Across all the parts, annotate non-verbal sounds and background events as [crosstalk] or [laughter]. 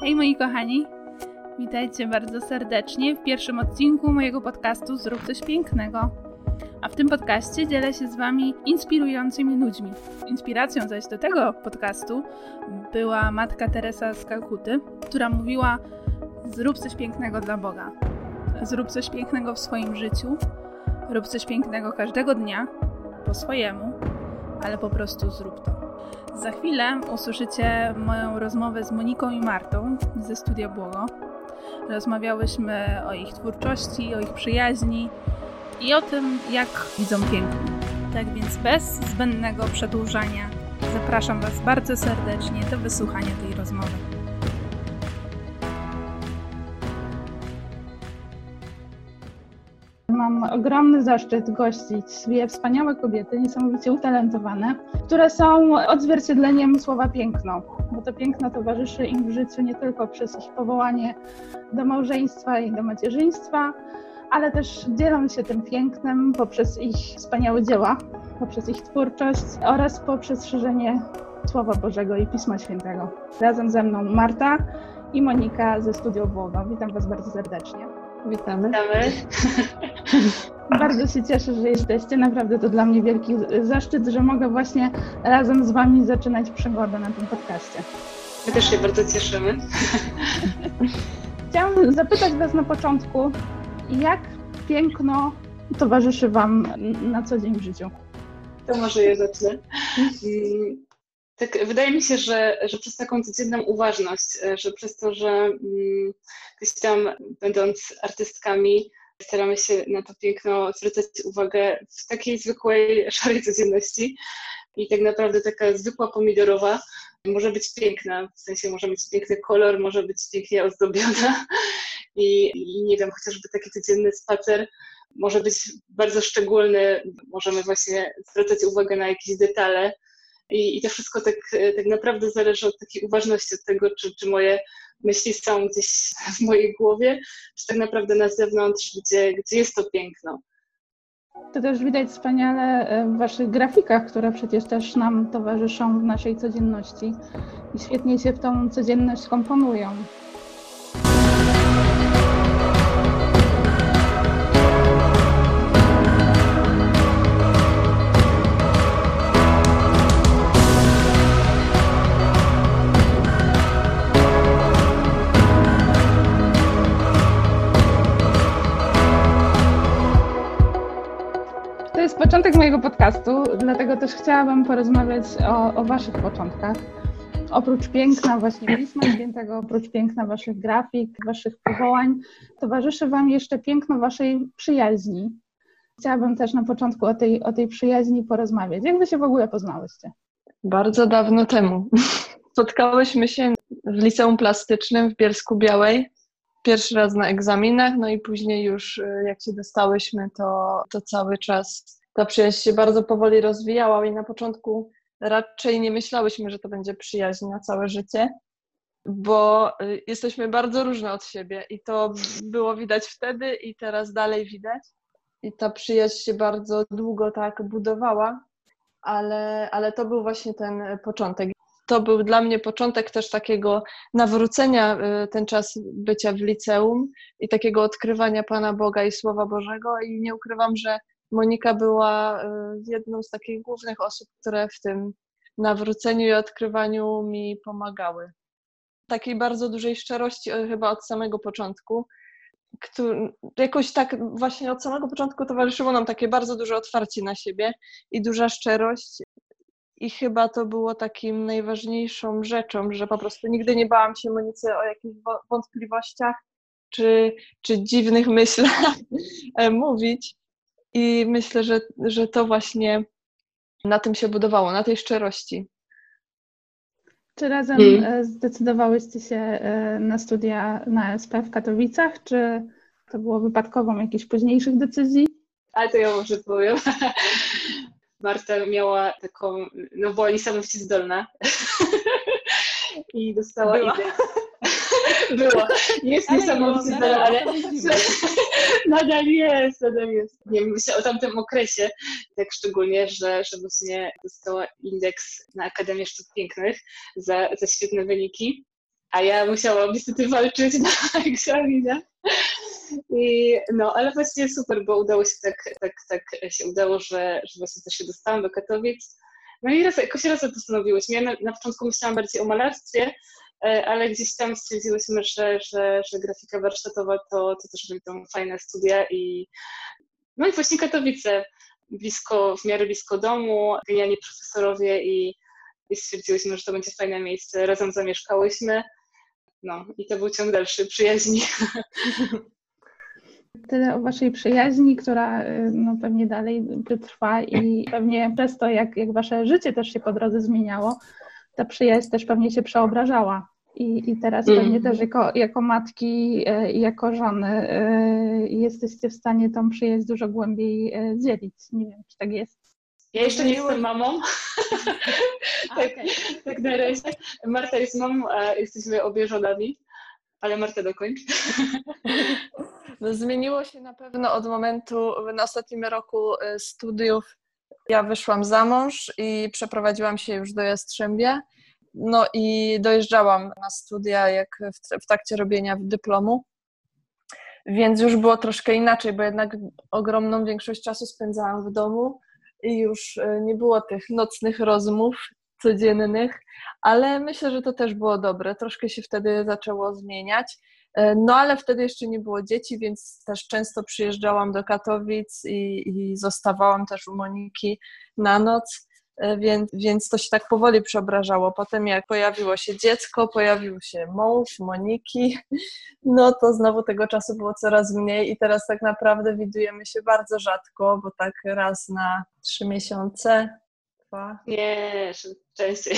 Hej moi kochani, witajcie bardzo serdecznie w pierwszym odcinku mojego podcastu Zrób coś pięknego. A w tym podcaście dzielę się z Wami inspirującymi ludźmi. Inspiracją zaś do tego podcastu była matka Teresa z Kalkuty, która mówiła: Zrób coś pięknego dla Boga. Zrób coś pięknego w swoim życiu. Rób coś pięknego każdego dnia, po swojemu, ale po prostu zrób to. Za chwilę usłyszycie moją rozmowę z Moniką i Martą ze Studia Błogo. Rozmawiałyśmy o ich twórczości, o ich przyjaźni i o tym, jak widzą piękno. Tak więc bez zbędnego przedłużania zapraszam Was bardzo serdecznie do wysłuchania tej rozmowy. Mam ogromny zaszczyt gościć dwie wspaniałe kobiety, niesamowicie utalentowane, które są odzwierciedleniem słowa piękno, bo to piękno towarzyszy im w życiu nie tylko przez ich powołanie do małżeństwa i do macierzyństwa, ale też dzielą się tym pięknem poprzez ich wspaniałe dzieła, poprzez ich twórczość oraz poprzez szerzenie Słowa Bożego i Pisma Świętego. Razem ze mną Marta i Monika ze Studiów Błogo. Witam Was bardzo serdecznie. Witamy. Witamy. [laughs] Bardzo się cieszę, że jesteście. Naprawdę to dla mnie wielki zaszczyt, że mogę właśnie razem z Wami zaczynać przygodę na tym podcaście. My też się bardzo cieszymy. [laughs] Chciałam zapytać Was na początku, jak piękno towarzyszy Wam na co dzień w życiu? To może ja zacznę. Mm, tak, wydaje mi się, że, że przez taką codzienną uważność, e, że przez to, że mm, gdzieś tam będąc artystkami, staramy się na to piękno zwracać uwagę w takiej zwykłej, szarej codzienności. I tak naprawdę taka zwykła pomidorowa może być piękna, w sensie może mieć piękny kolor, może być pięknie ozdobiona. I, I nie wiem, chociażby taki codzienny spacer może być bardzo szczególny, możemy właśnie zwracać uwagę na jakieś detale. I, i to wszystko tak, tak naprawdę zależy od takiej uważności, od tego, czy, czy moje myśli są gdzieś [laughs] w mojej głowie, czy tak naprawdę na zewnątrz, gdzie, gdzie jest to piękno. To też widać wspaniale w Waszych grafikach, które przecież też nam towarzyszą w naszej codzienności i świetnie się w tą codzienność komponują. Początek mojego podcastu, dlatego też chciałabym porozmawiać o, o Waszych początkach. Oprócz piękna właśnie Pisma Świętego, oprócz piękna Waszych grafik, Waszych powołań, towarzyszy Wam jeszcze piękno Waszej przyjaźni. Chciałabym też na początku o tej, o tej przyjaźni porozmawiać. Jak Wy się w ogóle poznałyście? Bardzo dawno temu. [laughs] Spotkałyśmy się w liceum plastycznym w Bielsku Białej. Pierwszy raz na egzaminach, no i później już jak się dostałyśmy, to, to cały czas ta przyjaźń się bardzo powoli rozwijała i na początku raczej nie myślałyśmy, że to będzie przyjaźń na całe życie, bo jesteśmy bardzo różne od siebie i to było widać wtedy i teraz dalej widać. I ta przyjaźń się bardzo długo tak budowała, ale, ale to był właśnie ten początek. To był dla mnie początek też takiego nawrócenia, ten czas bycia w liceum i takiego odkrywania Pana Boga i Słowa Bożego. I nie ukrywam, że Monika była jedną z takich głównych osób, które w tym nawróceniu i odkrywaniu mi pomagały. Takiej bardzo dużej szczerości chyba od samego początku. Który, jakoś tak właśnie od samego początku towarzyszyło nam takie bardzo duże otwarcie na siebie i duża szczerość. I chyba to było takim najważniejszą rzeczą, że po prostu nigdy nie bałam się Monice o jakichś wątpliwościach czy, czy dziwnych myślach [laughs] mówić. I myślę, że, że to właśnie na tym się budowało, na tej szczerości. Czy razem hmm. zdecydowałyście się na studia na SP w Katowicach, czy to było wypadkową jakichś późniejszych decyzji? Ale to ja może powiem. [laughs] Marta miała taką, no była niesamowicie zdolna [laughs] i dostała Była. ideę. Była. [laughs] Jest Ale niesamowicie nie, zdolna, ale [laughs] nadal. jest, nadal jest. Nie myślę o tamtym okresie, tak szczególnie, że, że właśnie dostała indeks na Akademię Sztuk Pięknych za, za świetne wyniki. a ja musiałam niestety walczyć na [laughs] egzaminie. I, no, ale właśnie super, bo udało się tak, tak, tak się udało, że, że właśnie też się dostałam do Katowic. No i raz, jakoś razem postanowiłyśmy. Ja na, na początku myślałam bardziej o malarstwie, ale gdzieś tam stwierdziłyśmy, że, że, że grafika warsztatowa to, to też będą fajne studia i no i właśnie Katowice, blisko, w miarę blisko domu, genialni profesorowie i, i stwierdziłyśmy, że to będzie fajne miejsce. Razem zamieszkałyśmy. No i to był ciąg dalszy przyjaźni. [laughs] Tyle o Waszej przyjaźni, która y, no, pewnie dalej trwa i pewnie przez to, jak, jak Wasze życie też się po drodze zmieniało, ta przyjaźń też pewnie się przeobrażała. I, i teraz mm. pewnie też jako, jako matki y, i jako żony y, jesteście w stanie tą przyjaźń dużo głębiej dzielić. Nie wiem, czy tak jest. Ja jeszcze nie jestem mamą. [laughs] tak, okay. tak na razie. Marta jest mamą, a jesteśmy obie żonami. Ale Marta dokończ. [laughs] No, zmieniło się na pewno od momentu, na ostatnim roku studiów ja wyszłam za mąż i przeprowadziłam się już do Jastrzębia. No i dojeżdżałam na studia jak w, w trakcie robienia dyplomu. Więc już było troszkę inaczej, bo jednak ogromną większość czasu spędzałam w domu i już y, nie było tych nocnych rozmów codziennych, ale myślę, że to też było dobre. Troszkę się wtedy zaczęło zmieniać. E, no ale wtedy jeszcze nie było dzieci, więc też często przyjeżdżałam do Katowic i, i zostawałam też u Moniki na noc, e, więc, więc to się tak powoli przeobrażało. Potem jak pojawiło się dziecko, pojawił się mąż Moniki, [laughs] no to znowu tego czasu było coraz mniej i teraz tak naprawdę widujemy się bardzo rzadko, bo tak raz na trzy miesiące, dwa. Nie, częściej.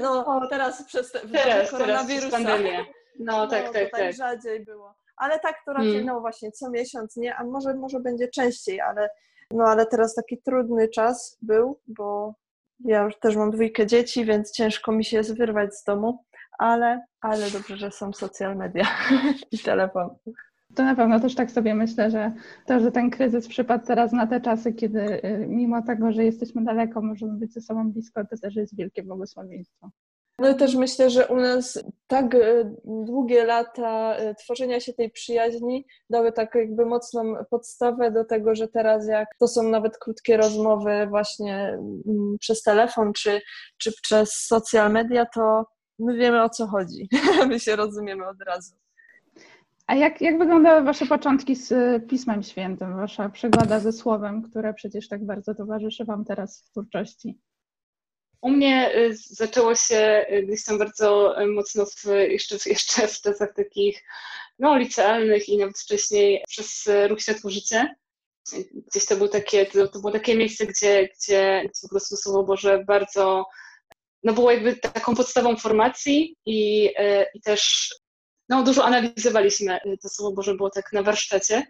No teraz przez te, teraz. Teraz pandemię. No, no tak, tak, tak, tak. rzadziej było. Ale tak to raczej, hmm. no właśnie, co miesiąc, nie? A może, może będzie częściej, ale no ale teraz taki trudny czas był, bo ja już też mam dwójkę dzieci, więc ciężko mi się jest wyrwać z domu, ale, ale dobrze, że są social media [laughs] i telefon. To na pewno też tak sobie myślę, że to, że ten kryzys przypadł teraz na te czasy, kiedy y, mimo tego, że jesteśmy daleko, możemy być ze sobą blisko, to też jest wielkie błogosławieństwo. No też myślę, że u nas tak e, długie lata e, tworzenia się tej przyjaźni dały tak jakby mocną podstawę do tego, że teraz jak to są nawet krótkie rozmowy właśnie mm, przez telefon czy, czy przez social media, to my wiemy o co chodzi. [laughs] my się rozumiemy od razu. A jak, jak wyglądały Wasze początki z Pismem Świętym, Wasza przygoda ze Słowem, które przecież tak bardzo towarzyszy Wam teraz w twórczości? U mnie y, zaczęło się y, gdzieś tam bardzo y, mocno w, jeszcze, jeszcze w czasach takich no, licealnych i nawet wcześniej przez Ruch Światło Życie. Gdzieś to, był takie, to, to było takie miejsce, gdzie, gdzie, po prostu Słowo Boże bardzo no było jakby taką podstawą formacji i, i też no, dużo analizowaliśmy to Słowo Boże, było tak na warsztacie.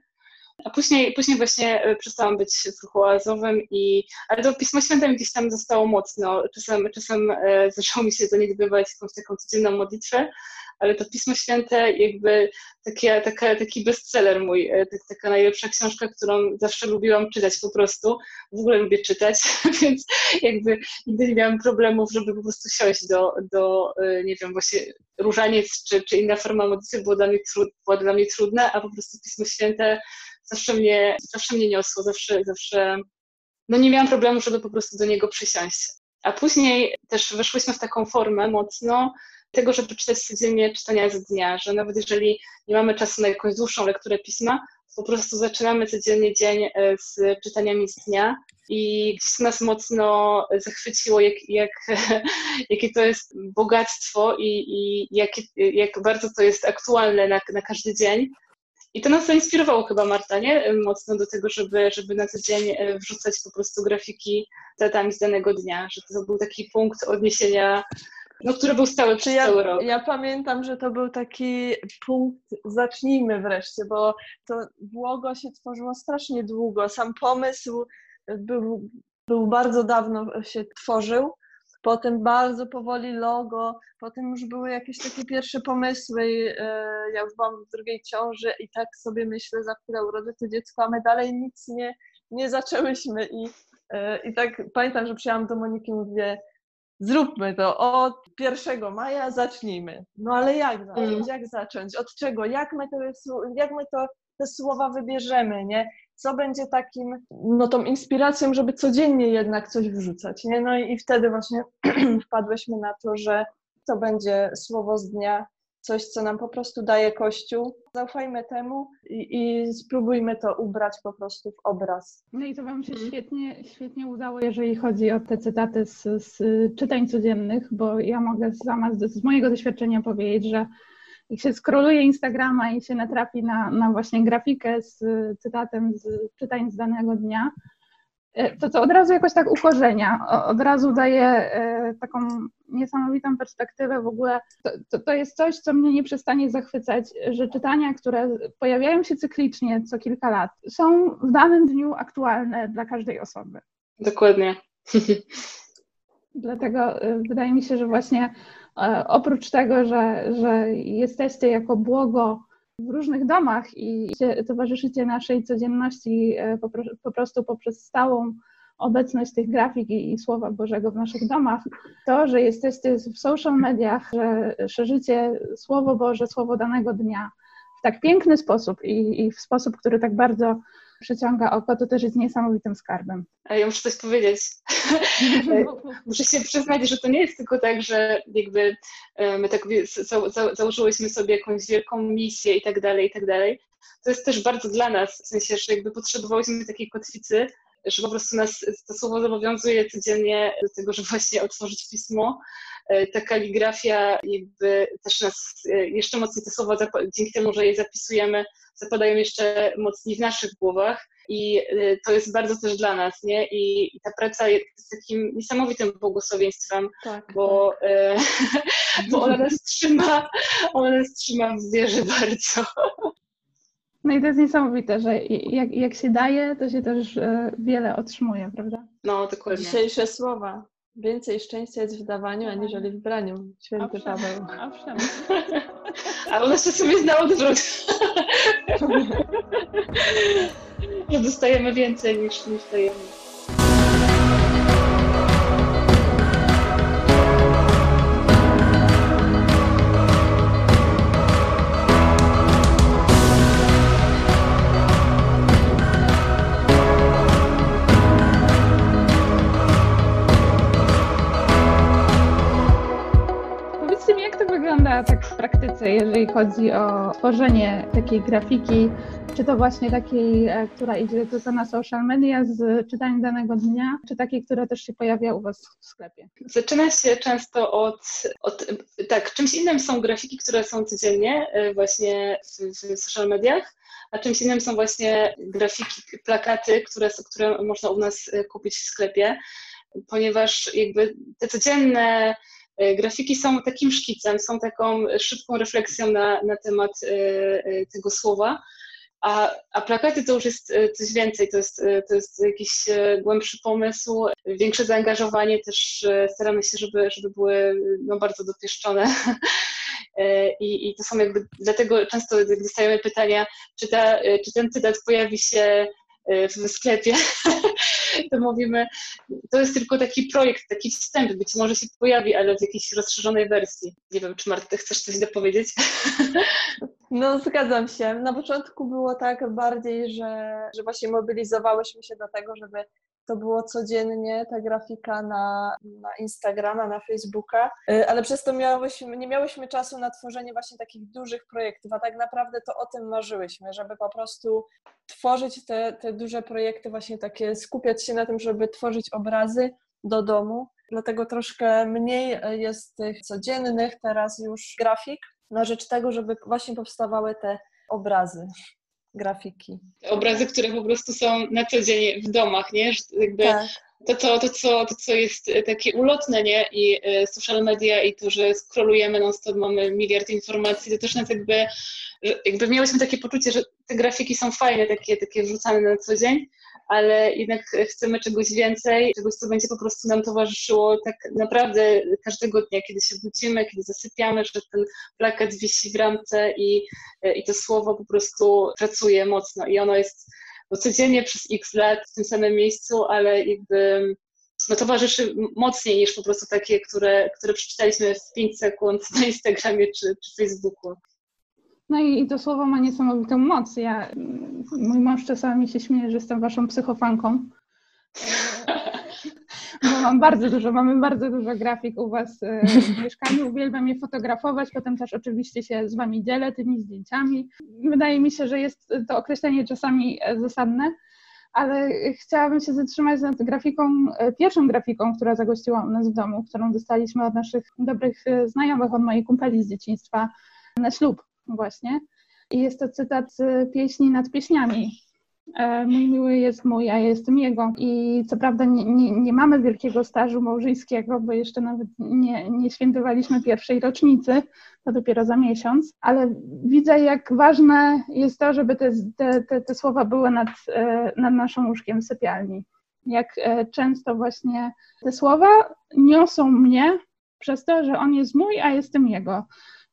A później, później właśnie e, przestałam być w ruchu oazowym, i, ale to Pismo Święte gdzieś tam zostało mocno. Czasem, czasem e, [laughs] zaczęło mi się zaniedbywać jakąś taką codzienną modlitwę, ale to Pismo Święte jakby taka, taki bestseller mój, e, tak, taka najlepsza książka, którą zawsze lubiłam czytać po prostu. W ogóle lubię czytać, [laughs] więc jakby nigdy nie miałam problemów, żeby po prostu siąść do, do nie wiem, właśnie różaniec czy, czy inna forma modlitwy było dla, mnie trud, była dla mnie trudna, a po prostu Pismo Święte zawsze mnie, zawsze mnie niosło, zawsze, zawsze, no nie miałam problemu, żeby po prostu do niego przysiąść. A później też weszłyśmy w taką formę mocno tego, żeby czytać codziennie czytania z dnia, że nawet jeżeli nie mamy czasu na jakąś dłuższą lekturę pisma, po prostu zaczynamy codziennie dzień e, z czytaniami z dnia i gdzieś nas mocno zachwyciło, jak, jak, [laughs] jakie to jest bogactwo i, i jakie, jak bardzo to jest aktualne na, na każdy dzień. I to nas zainspirowało chyba Marta, nie? Mocno do tego, żeby, żeby na co dzień e, wrzucać po prostu grafiki datami z danego dnia, że to był taki punkt odniesienia, no, który był stały przez ja, cały rok. Ja pamiętam, że to był taki punkt, zacznijmy wreszcie, bo to błogo się tworzyło strasznie długo. Sam pomysł był, był bardzo dawno się tworzył, potem bardzo powoli logo, potem już były jakieś takie pierwsze pomysły. E, ja już byłam w drugiej ciąży i tak sobie myślę, za chwilę urodzę to dziecko, a my dalej nic nie, nie zaczęłyśmy. I, e, I tak pamiętam, że przyjęłam do Moniki i mówię, zróbmy to od 1 maja, zacznijmy. No ale jak zacząć? Mm. Jak zacząć? Od czego? Jak my, to, jak my to, te słowa wybierzemy, nie? Co będzie takim, no tą inspiracją, żeby codziennie jednak coś wrzucać, nie? No i, i wtedy właśnie [clears throat] wpadłyśmy na to, że to będzie słowo z dnia, coś, co nam po prostu daje Kościół. Zaufajmy temu i, i spróbujmy to ubrać po prostu w obraz. No i to Wam się świetnie, świetnie udało, jeżeli chodzi o te cytaty z, z czytań codziennych, bo ja mogę sama z, z mojego doświadczenia powiedzieć, że jak się skroluje Instagrama i się natrafi na, na właśnie grafikę z cytatem z czytań z danego dnia, e, to to od razu jakoś tak ukorzenia, od razu daje e, taką niesamowitą perspektywę w ogóle. To, to, to jest coś, co mnie nie przestanie zachwycać, że czytania, które pojawiają się cyklicznie co kilka lat, są w danym dniu aktualne dla każdej osoby. Dokładnie. [laughs] Dlatego y, wydaje mi się, że właśnie e, oprócz tego, że, że jesteście jako błogo w różnych domach i towarzyszycie naszej codzienności e, po, pro- po prostu poprzez stałą obecność tych grafik i, i Słowa Bożego w naszych domach, to, że jesteście w social mediach, że szerzycie Słowo Boże, Słowo danego dnia w tak piękny sposób i, i w sposób, który tak bardzo przyciąga oko, to też jest niesamowitym skarbem. A ja muszę coś powiedzieć. [laughs] Muszę się przyznać, że to nie jest tylko tak, że jakby e, my tak założyłyśmy sobie jakąś wielką misję i tak dalej, i tak dalej. To jest też bardzo dla nas, w sensie, że jakby potrzebowałyśmy takiej kotwicy, że po prostu nas to słowo zobowiązuje codziennie do tego, żeby właśnie otworzyć pismo. E, Ta kaligrafia jakby też nas e, jeszcze mocniej te słowa, dzięki temu, że je zapisujemy, zapadają jeszcze mocniej w naszych głowach i y, to jest bardzo też dla nas, nie? I, i ta praca jest takim niesamowitym błogosławieństwem, Tak, bo, y, [laughs] bo ona nas trzyma, ona nas trzyma w wierze bardzo. No i to jest niesamowite, że jak, jak się daje, to się też e, wiele otrzymuje, prawda? No, dokładnie. Dzisiejsze słowa. Więcej szczęścia jest w dawaniu, aniżeli w braniu. Święty Owszem, Paweł. Owszem. A u nas czasem jest na odwrót. Że [laughs] dostajemy więcej niż, niż dajemy. Jak to wygląda tak w praktyce, jeżeli chodzi o tworzenie takiej grafiki, czy to właśnie takiej, e, która idzie tylko na social media z czytaniem danego dnia, czy takiej, która też się pojawia u Was w sklepie? Zaczyna się często od, od. Tak, czymś innym są grafiki, które są codziennie y, właśnie w, w social mediach, a czymś innym są właśnie grafiki, plakaty, które, które można u nas y, kupić w sklepie, ponieważ jakby te codzienne grafiki są takim szkicem, są taką szybką refleksją na, na temat y, y, tego słowa. A, a plakaty to już jest e, coś więcej, to jest, e, to jest jakiś e, głębszy pomysł, większe zaangażowanie, też e, staramy się, żeby, żeby były no, bardzo dopieszczone. [laughs] E, I, I to są jakby, dlatego często dostajemy pytania, czy, ta, e, czy ten cytat pojawi się e, w sklepie, [laughs] to mówimy, to jest tylko taki projekt, taki wstęp, być może się pojawi, ale w jakiejś rozszerzonej wersji. Nie wiem, czy Marta, chcesz coś dopowiedzieć? [laughs] No, zgadzam się. Na początku było tak bardziej, że, że właśnie mobilizowałyśmy się do tego, żeby to było codziennie, ta grafika na, na Instagrama, na Facebooka, Y, ale przez to miałyśmy, nie miałyśmy czasu na tworzenie właśnie takich dużych projektów, a tak naprawdę to o tym marzyłyśmy, żeby po prostu tworzyć te, te duże projekty, właśnie takie, skupiać się na tym, żeby tworzyć obrazy do domu. Dlatego troszkę mniej y, jest tych codziennych teraz już grafik, na rzecz tego, żeby właśnie powstawały te obrazy, grafiki. Obrazy, które po prostu są na co dzień w domach, nie? Jakby Tak, to, co, to, co, to, co jest e, takie ulotne, nie? I e, social media i to, że scrollujemy non-stop, mamy miliard informacji, to też nas jakby, jakby miałyśmy takie poczucie, że te grafiki są fajne, takie, takie wrzucane na co dzień, ale jednak chcemy czegoś więcej, czegoś, co będzie po prostu nam towarzyszyło tak naprawdę każdego dnia, kiedy się budzimy, kiedy zasypiamy, że ten plakat wisi w ramce i, i to słowo po prostu pracuje mocno i ono jest bo codziennie przez x lat w tym samym miejscu, ale jakby no, towarzyszy mocniej niż po prostu takie, które, które przeczytaliśmy w 5 sekund na Instagramie czy, czy Facebooku. No i to słowo ma niesamowitą moc. Ja, mój mąż czasami się śmieje, że jestem waszą psychofanką. [laughs] Bo mam bardzo dużo, mamy bardzo dużo grafik u was e, w [laughs] mieszkaniu. Uwielbiam je fotografować, potem też oczywiście się z wami dzielę tymi zdjęciami. Wydaje mi się, że jest to określenie czasami e, zasadne, ale chciałabym się zatrzymać nad grafiką, e, pierwszą grafiką, która zagościła u nas w domu, którą dostaliśmy od naszych dobrych znajomych, od mojej kumpeli z dzieciństwa na ślub właśnie. I jest to cytat z pieśni nad pieśniami. E, mój miły jest mój, a ja jestem jego. I co prawda nie, nie, nie mamy wielkiego stażu małżeńskiego, bo jeszcze nawet nie, nie świętowaliśmy pierwszej rocznicy, to dopiero za miesiąc, ale widzę, jak ważne jest to, żeby te, te, te, słowa były nad, e, nad naszą łóżkiem w sypialni. Jak e, często właśnie te słowa niosą mnie przez to, że on jest mój, a jestem jego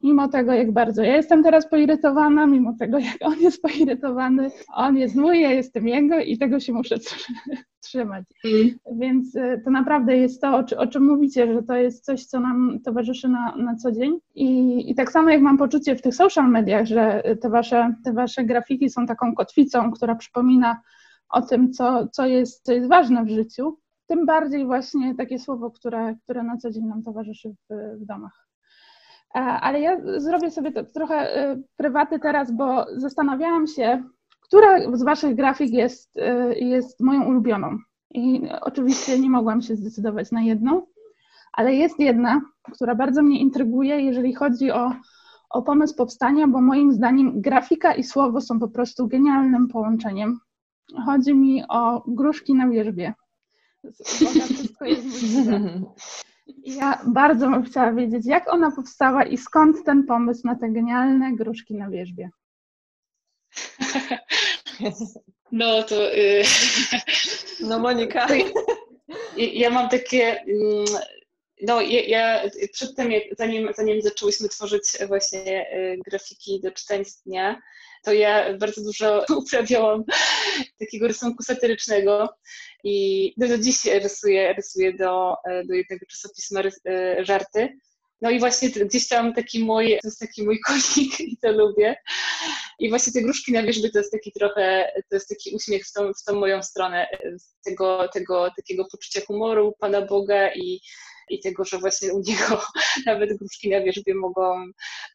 mimo tego, jak bardzo ja jestem teraz poirytowana, mimo tego, jak on jest poirytowany, on jest mój, ja jestem jego i tego się muszę [laughs] trzymać. Mm. Więc e, to naprawdę jest to, o, czym mówicie, że to jest coś, co nam towarzyszy na, na co dzień. I, I tak samo jak mam poczucie w tych social mediach, że te wasze, te wasze grafiki są taką kotwicą, która przypomina o tym, co, co, jest, co jest ważne w życiu, tym bardziej właśnie takie słowo, które, które na co dzień nam towarzyszy w, w domach. E, ale ja zrobię sobie to trochę e, prywaty teraz, bo zastanawiałam się, która z Waszych grafik jest, e, jest moją ulubioną. I oczywiście nie mogłam się zdecydować na jedną, ale jest jedna, która bardzo mnie intryguje, jeżeli chodzi o, o pomysł powstania, bo moim zdaniem grafika i słowo są po prostu genialnym połączeniem. Chodzi mi o gruszki na wierzbie. [laughs] Wszystko jest możliwe. [laughs] Ja bardzo bym chciała wiedzieć, jak ona powstała i skąd ten pomysł na te genialne gruszki na wierzbie. No to. Y, no, Monika. Ja mam takie. No, ja, ja przedtem, zanim, zanim zaczęłyśmy tworzyć właśnie y, grafiki do czytań z dnia, to ja bardzo dużo [laughs] uprawiałam takiego rysunku satyrycznego i do dziś rysuję, rysuję do, do jednego czasopisma e, żarty. No i właśnie gdzieś tam taki mój, to jest taki mój [laughs] konik i to lubię. I właśnie te gruszki na wierzbie to jest taki trochę, to jest taki uśmiech w tą, w tą moją stronę, e, tego, tego takiego poczucia humoru Pana Boga i, i tego, że właśnie u niego [laughs] nawet gruszki na wierzbie mogą,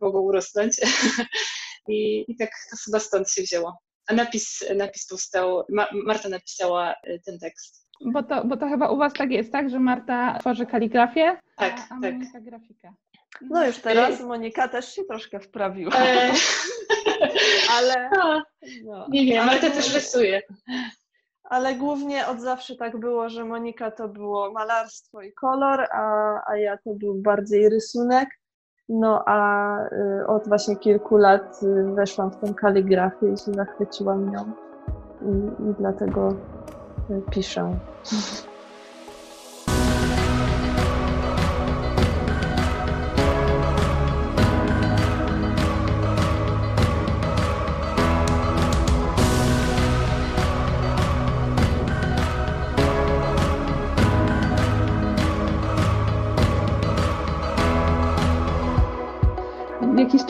mogą urosnąć. [laughs] I, I tak to chyba stąd się wzięło. A napis, napis powstał, Ma, Marta napisała y, ten tekst. Bo to, bo to chyba u Was tak jest, tak? Że Marta tworzy kaligrafię, tak, a, a tak. Monika grafikę. No już teraz y, Monika też się troszkę wprawiła. E... [laughs] ale. No, nie wiem, Marta też rysuje. Ale głównie od zawsze tak było, że Monika to było malarstwo i kolor, a, a ja to był bardziej rysunek. No a y, od właśnie kilku lat y, weszłam w tą kaligrafię i się zachwyciłam nią i, i dlatego y, piszę.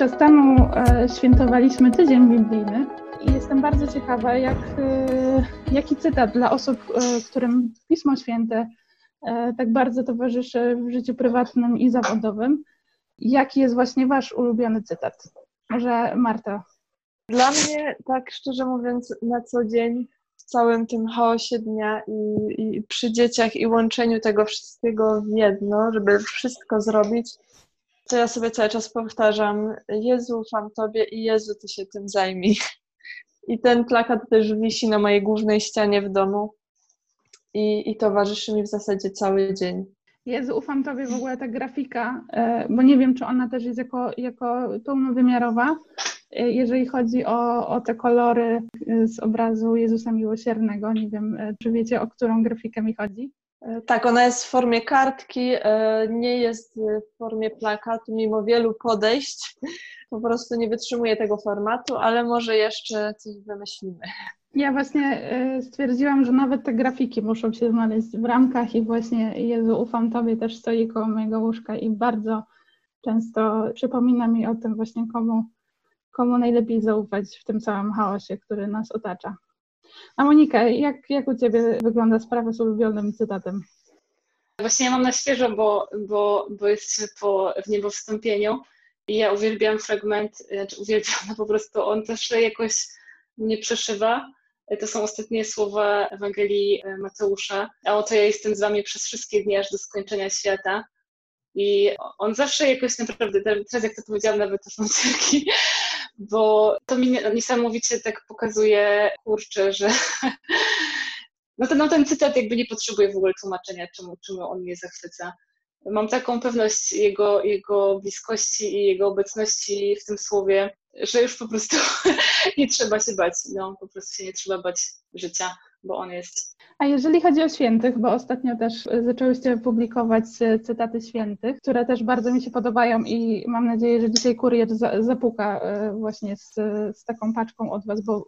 Czas temu e, świętowaliśmy Tydzień Biblijny i jestem bardzo ciekawa, jak, e, jaki cytat dla osób, e, którym Pismo Święte tak bardzo towarzyszy w życiu prywatnym i zawodowym. Jaki jest właśnie Wasz ulubiony cytat? Może Marta? Dla mnie, tak szczerze mówiąc, na co dzień w całym tym chaosie dnia i, i przy dzieciach i łączeniu tego wszystkiego w jedno, żeby wszystko zrobić, to ja sobie cały czas powtarzam, Jezu, ufam Tobie i Jezu, Ty się tym zajmij. [laughs] I ten plakat też wisi na mojej głównej ścianie w domu i, i towarzyszy mi w zasadzie cały dzień. Jezu, ufam Tobie w ogóle ta grafika, e, bo nie wiem, czy ona też jest jako, jako pełnowymiarowa, e, jeżeli chodzi o, o te kolory z obrazu Jezusa Miłosiernego. Nie wiem, e, czy wiecie, o którą grafikę mi chodzi. Tak, ona jest w formie kartki, e, nie jest w formie plakatu, mimo wielu podejść. Po prostu nie wytrzymuje tego formatu, ale może jeszcze coś wymyślimy. Ja właśnie y, stwierdziłam, że nawet te grafiki muszą się znaleźć w ramkach i właśnie Jezu, ufam Tobie też stoi koło mojego łóżka i bardzo często przypomina mi o tym właśnie komu, komu najlepiej zaufać w tym całym chaosie, który nas otacza. A Monika, jak, jak u Ciebie wygląda sprawa z ulubionym cytatem? Właśnie ja mam na świeżo, bo, bo, bo jesteśmy po w niebo wstąpieniu i ja uwielbiam fragment, znaczy uwielbiam, no po prostu on też jakoś mnie przeszywa. To są ostatnie słowa Ewangelii Mateusza. A oto ja jestem z wami przez wszystkie dni aż do skończenia świata. I on zawsze jakoś naprawdę, teraz jak to powiedziałam, nawet to są cyrki, bo to mi niesamowicie tak pokazuje, kurczę, że [laughs] no ten, no ten cytat jakby nie potrzebuje w ogóle tłumaczenia, czemu, czemu on mnie zachwyca. Mam taką pewność jego, jego bliskości i jego obecności w tym słowie, że już po prostu [laughs] nie trzeba się bać. No, po prostu się nie trzeba bać życia, bo on jest. A jeżeli chodzi o świętych, bo ostatnio też zaczęłyście publikować cytaty świętych, które też bardzo mi się podobają i mam nadzieję, że dzisiaj kurier zapuka e, właśnie z, z taką paczką od Was, bo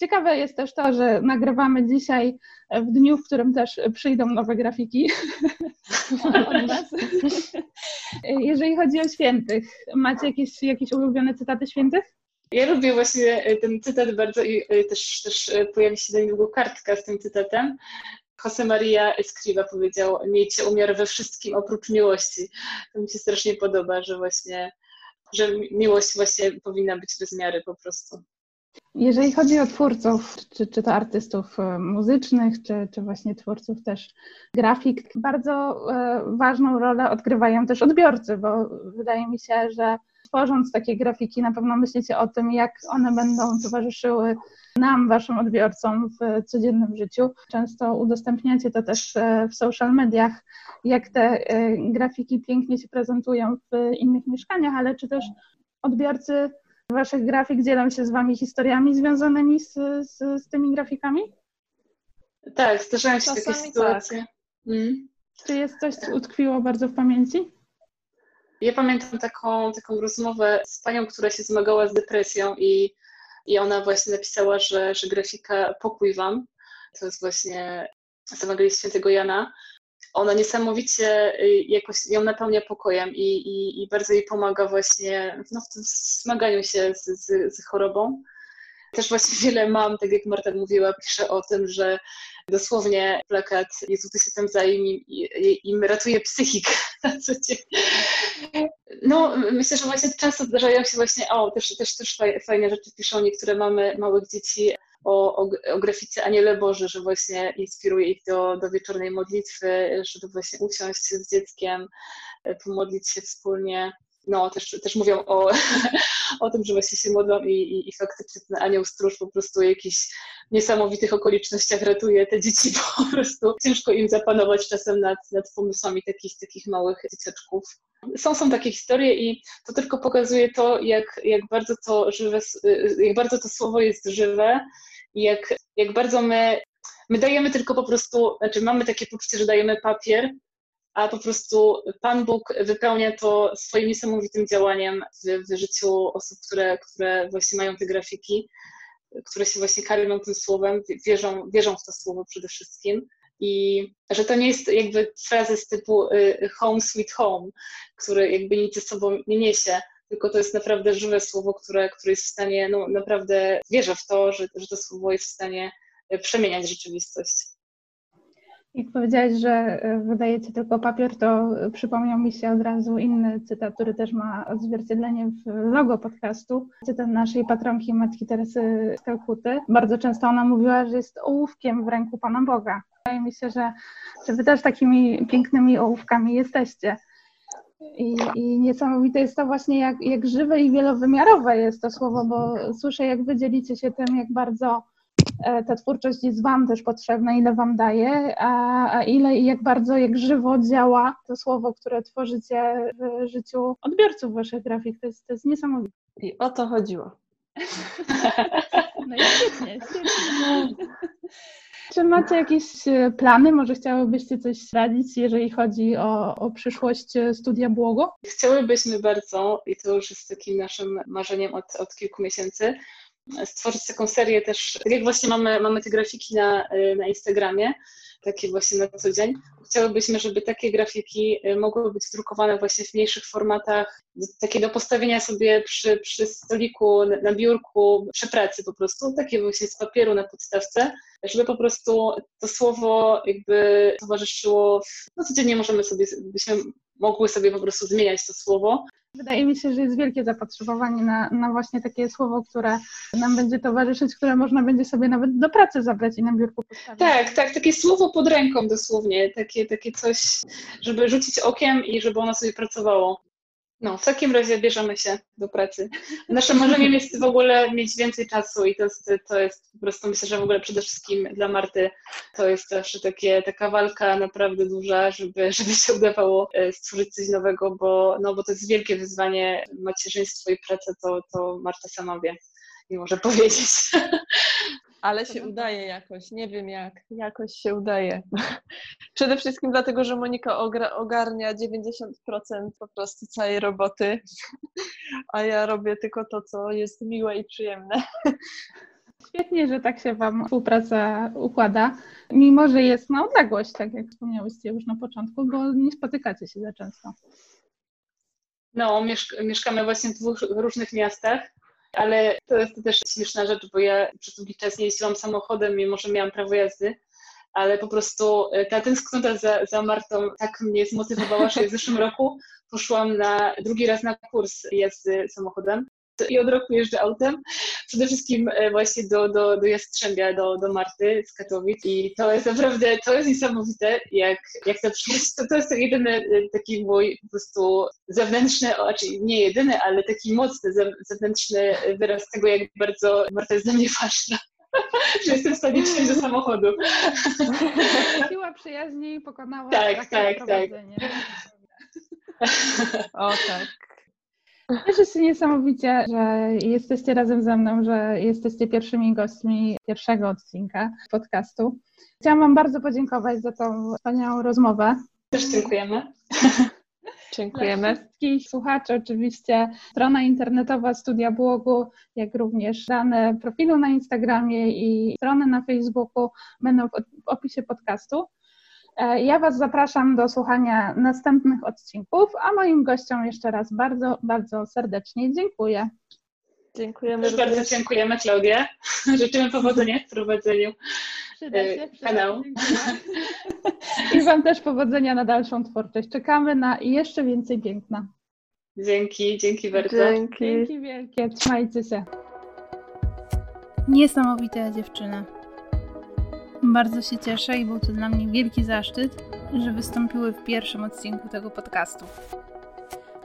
Ciekawe jest też to, że nagrywamy dzisiaj w dniu, w którym też przyjdą nowe grafiki [laughs] od Was. [laughs] Jeżeli chodzi o świętych, macie jakieś, jakieś ulubione cytaty świętych? Ja lubię właśnie ten cytat bardzo i też, też pojawi się niedługo kartka z tym cytatem. Jose Maria Escriva powiedział, miejcie umiar we wszystkim oprócz miłości. To mi się strasznie podoba, że właśnie, że miłość właśnie powinna być bez miary po prostu. Jeżeli chodzi o twórców, czy, czy to artystów e, muzycznych, czy, czy właśnie twórców też grafik, bardzo e, ważną rolę odgrywają też odbiorcy, bo wydaje mi się, że tworząc takie grafiki, na pewno myślicie o tym, jak one będą towarzyszyły nam, waszym odbiorcom w codziennym życiu. Często udostępniacie to też e, w social mediach, jak te grafiki pięknie się prezentują w innych mieszkaniach, ale czy też odbiorcy Waszych grafik dzielą się z Wami historiami związanymi z, z, z tymi grafikami? Tak, zdarzają się Czasami takie sytuacje. Tak. Mm. Czy jest coś, co utkwiło bardzo w pamięci? Ja pamiętam taką, taką rozmowę z panią, która się zmagała z depresją i, i ona właśnie napisała, że, że grafika pokój wam, to jest właśnie z Ewangelii Świętego Jana, ona niesamowicie y, jakoś ją napełnia pokojem i, i, i bardzo jej pomaga właśnie no, w tym zmaganiu się z, z, z chorobą. Też właśnie wiele mam, tak jak Marta mówiła, pisze o tym, że dosłownie plakat Jezu, ty się tam zajmie i im ratuje psychikę [laughs] na co dzień. No, myślę, że właśnie często zdarzają się właśnie, o, też, też, też fajne rzeczy piszą niektóre mamy małych dzieci, o, o, o grafice Aniele Boże, że właśnie inspiruje ich do, do wieczornej modlitwy, żeby właśnie usiąść z dzieckiem, pomodlić się wspólnie. No, też, też mówią o, [laughs] o tym, że właśnie się modlą i, i, i faktycznie ten anioł stróż po prostu w jakichś niesamowitych okolicznościach ratuje te dzieci, [laughs] po prostu ciężko im zapanować czasem nad, nad pomysłami takich, takich małych dzieciaczków. Są, są takie historie i to tylko pokazuje to, jak, jak bardzo to żywe, jak bardzo to słowo jest żywe jak, jak bardzo my, my dajemy tylko po prostu, znaczy mamy takie poczucie, że dajemy papier, a po prostu Pan Bóg wypełnia to swoim niesamowitym działaniem w, w życiu osób, które, które właśnie mają te grafiki, które się właśnie karmią tym słowem, wierzą, wierzą w to słowo przede wszystkim. I że to nie jest jakby frazy z typu y, home sweet home, który jakby nic ze sobą nie niesie, tylko to jest naprawdę żywe słowo, które, które jest w stanie, no naprawdę wierzę w to, że, że to słowo jest w stanie e, przemieniać rzeczywistość. Jak powiedziałeś, że e, wydajecie tylko papier, to przypomniał mi się od razu inny cytat, który też ma odzwierciedlenie w logo podcastu. Cytat naszej patronki Matki Teresy z Kalkuty. Bardzo często ona mówiła, że jest ołówkiem w ręku Pana Boga. Wydaje mi się, że, że wy też takimi pięknymi ołówkami jesteście. I, I niesamowite jest to właśnie, jak, jak żywe i wielowymiarowe jest to słowo, bo słyszę, jak wy dzielicie się tym, jak bardzo e, ta twórczość jest Wam też potrzebna, ile Wam daje, a, a ile i jak bardzo, jak żywo działa to słowo, które tworzycie w życiu odbiorców Waszych grafik. To jest, to jest niesamowite. I o to chodziło. [laughs] No i świetnie, świetnie. Czy macie jakieś e, plany? Może chciałybyście coś radzić, jeżeli chodzi o, o przyszłość e, studia Błogo? Chciałybyśmy bardzo, i to już jest takim naszym marzeniem od, od kilku miesięcy, stworzyć taką serię też, tak jak właśnie mamy, mamy te grafiki na, na Instagramie, takie właśnie na co dzień. Chciałybyśmy, żeby takie grafiki y, mogły być drukowane właśnie w mniejszych formatach, takie do postawienia sobie przy, przy stoliku, na biurku, przy pracy po prostu, takie właśnie z papieru na podstawce, żeby po prostu to słowo jakby towarzyszyło, w, no codziennie możemy sobie, byśmy mogły sobie po prostu zmieniać to słowo, Wydaje mi się, że jest wielkie zapotrzebowanie na, na właśnie takie słowo, które nam będzie towarzyszyć, które można będzie sobie nawet do pracy zabrać i na biurku postawić. Tak, tak, takie słowo pod ręką dosłownie, takie, takie coś, żeby rzucić okiem i żeby ono sobie pracowało. No, w takim razie bierzemy się do pracy. Naszym marzeniem jest w ogóle mieć więcej czasu i to jest, to jest po prostu, myślę, że w ogóle przede wszystkim dla Marty to jest zawsze takie, taka walka naprawdę duża, żeby, [laughs] żeby się udawało e, stworzyć coś nowego, bo, no, bo to jest wielkie wyzwanie, macierzyństwo i praca, to, to Marta sama wie i może powiedzieć. [laughs] Ale się udaje jakoś, nie wiem jak, jakoś się udaje. [laughs] Przede wszystkim dlatego, że Monika ogarnia 90% po prostu całej roboty, [laughs] a ja robię tylko to, co jest miłe i przyjemne. [laughs] Świetnie, że tak się Wam współpraca układa, mimo że jest na odległość, tak jak wspomniałyście już na początku, bo nie spotykacie się za często. No, mieszkamy właśnie w dwóch różnych miastach, ale to jest też śmieszna rzecz, bo ja przez długi czas nie jeździłam samochodem, mimo że miałam prawo jazdy, ale po prostu e, ta tęsknota za, za Martą tak mnie zmotywowała, że w zeszłym roku poszłam na drugi raz na kurs jazdy samochodem i od roku jeżdżę autem. Przede wszystkim e, właśnie do, do, do Jastrzębia, do, do Marty z Katowic i to jest naprawdę, to jest niesamowite, jak, jak to przyjść. To, to jest jedyny e, taki mój po prostu zewnętrzny, znaczy nie jedyny, ale taki mocny zewnętrzny wyraz tego, jak bardzo Marta jest dla mnie ważna. [laughs] że jestem w stanie wsiąść do samochodu. [laughs] Siła przyjaźni pokonała tak, tak, tak. [laughs] O tak. Cieszę się niesamowicie, że jesteście razem ze mną, że jesteście pierwszymi gośćmi pierwszego odcinka podcastu. Chciałam Wam bardzo podziękować za tą wspaniałą rozmowę. Też dziękujemy. Dziękujemy. Dla wszystkich słuchaczy oczywiście strona internetowa Studia Blogu, jak również dane profilu na Instagramie i strony na Facebooku będą w opisie podcastu. E, ja Was zapraszam do słuchania następnych odcinków, a moim gościom jeszcze raz bardzo, bardzo serdecznie dziękuję. Dziękujemy. Też bardzo dziękujemy, Klaudia. [laughs] Życzymy powodzenia w prowadzeniu e, kanału. I Wam też powodzenia na dalszą twórczość. Czekamy na jeszcze więcej piękna. Dzięki, dzięki bardzo. Dzięki, dzięki wielkie. Trzymajcie się. Niesamowite dziewczyny. Bardzo się cieszę i był to dla mnie wielki zaszczyt, że wystąpiły w pierwszym odcinku tego podcastu.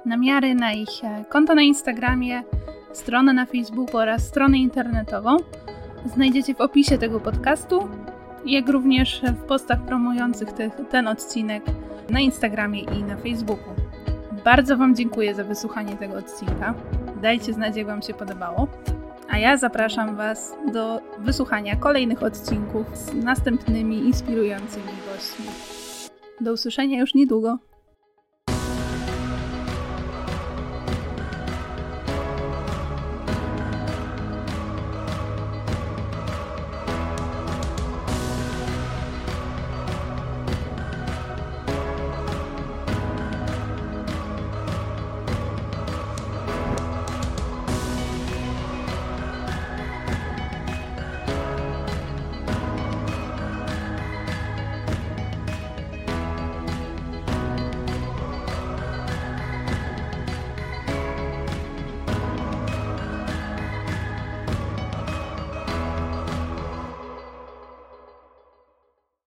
Namiary na ich e, konto na Instagramie, stronę na Facebooku oraz stronę internetową znajdziecie w opisie tego podcastu, jak również w postach promujących tych, ten odcinek na Instagramie i na Facebooku. Bardzo Wam dziękuję za wysłuchanie tego odcinka. Dajcie znać, jak Wam się podobało a ja zapraszam Was do wysłuchania kolejnych odcinków z następnymi inspirującymi gośćmi. Do usłyszenia już niedługo.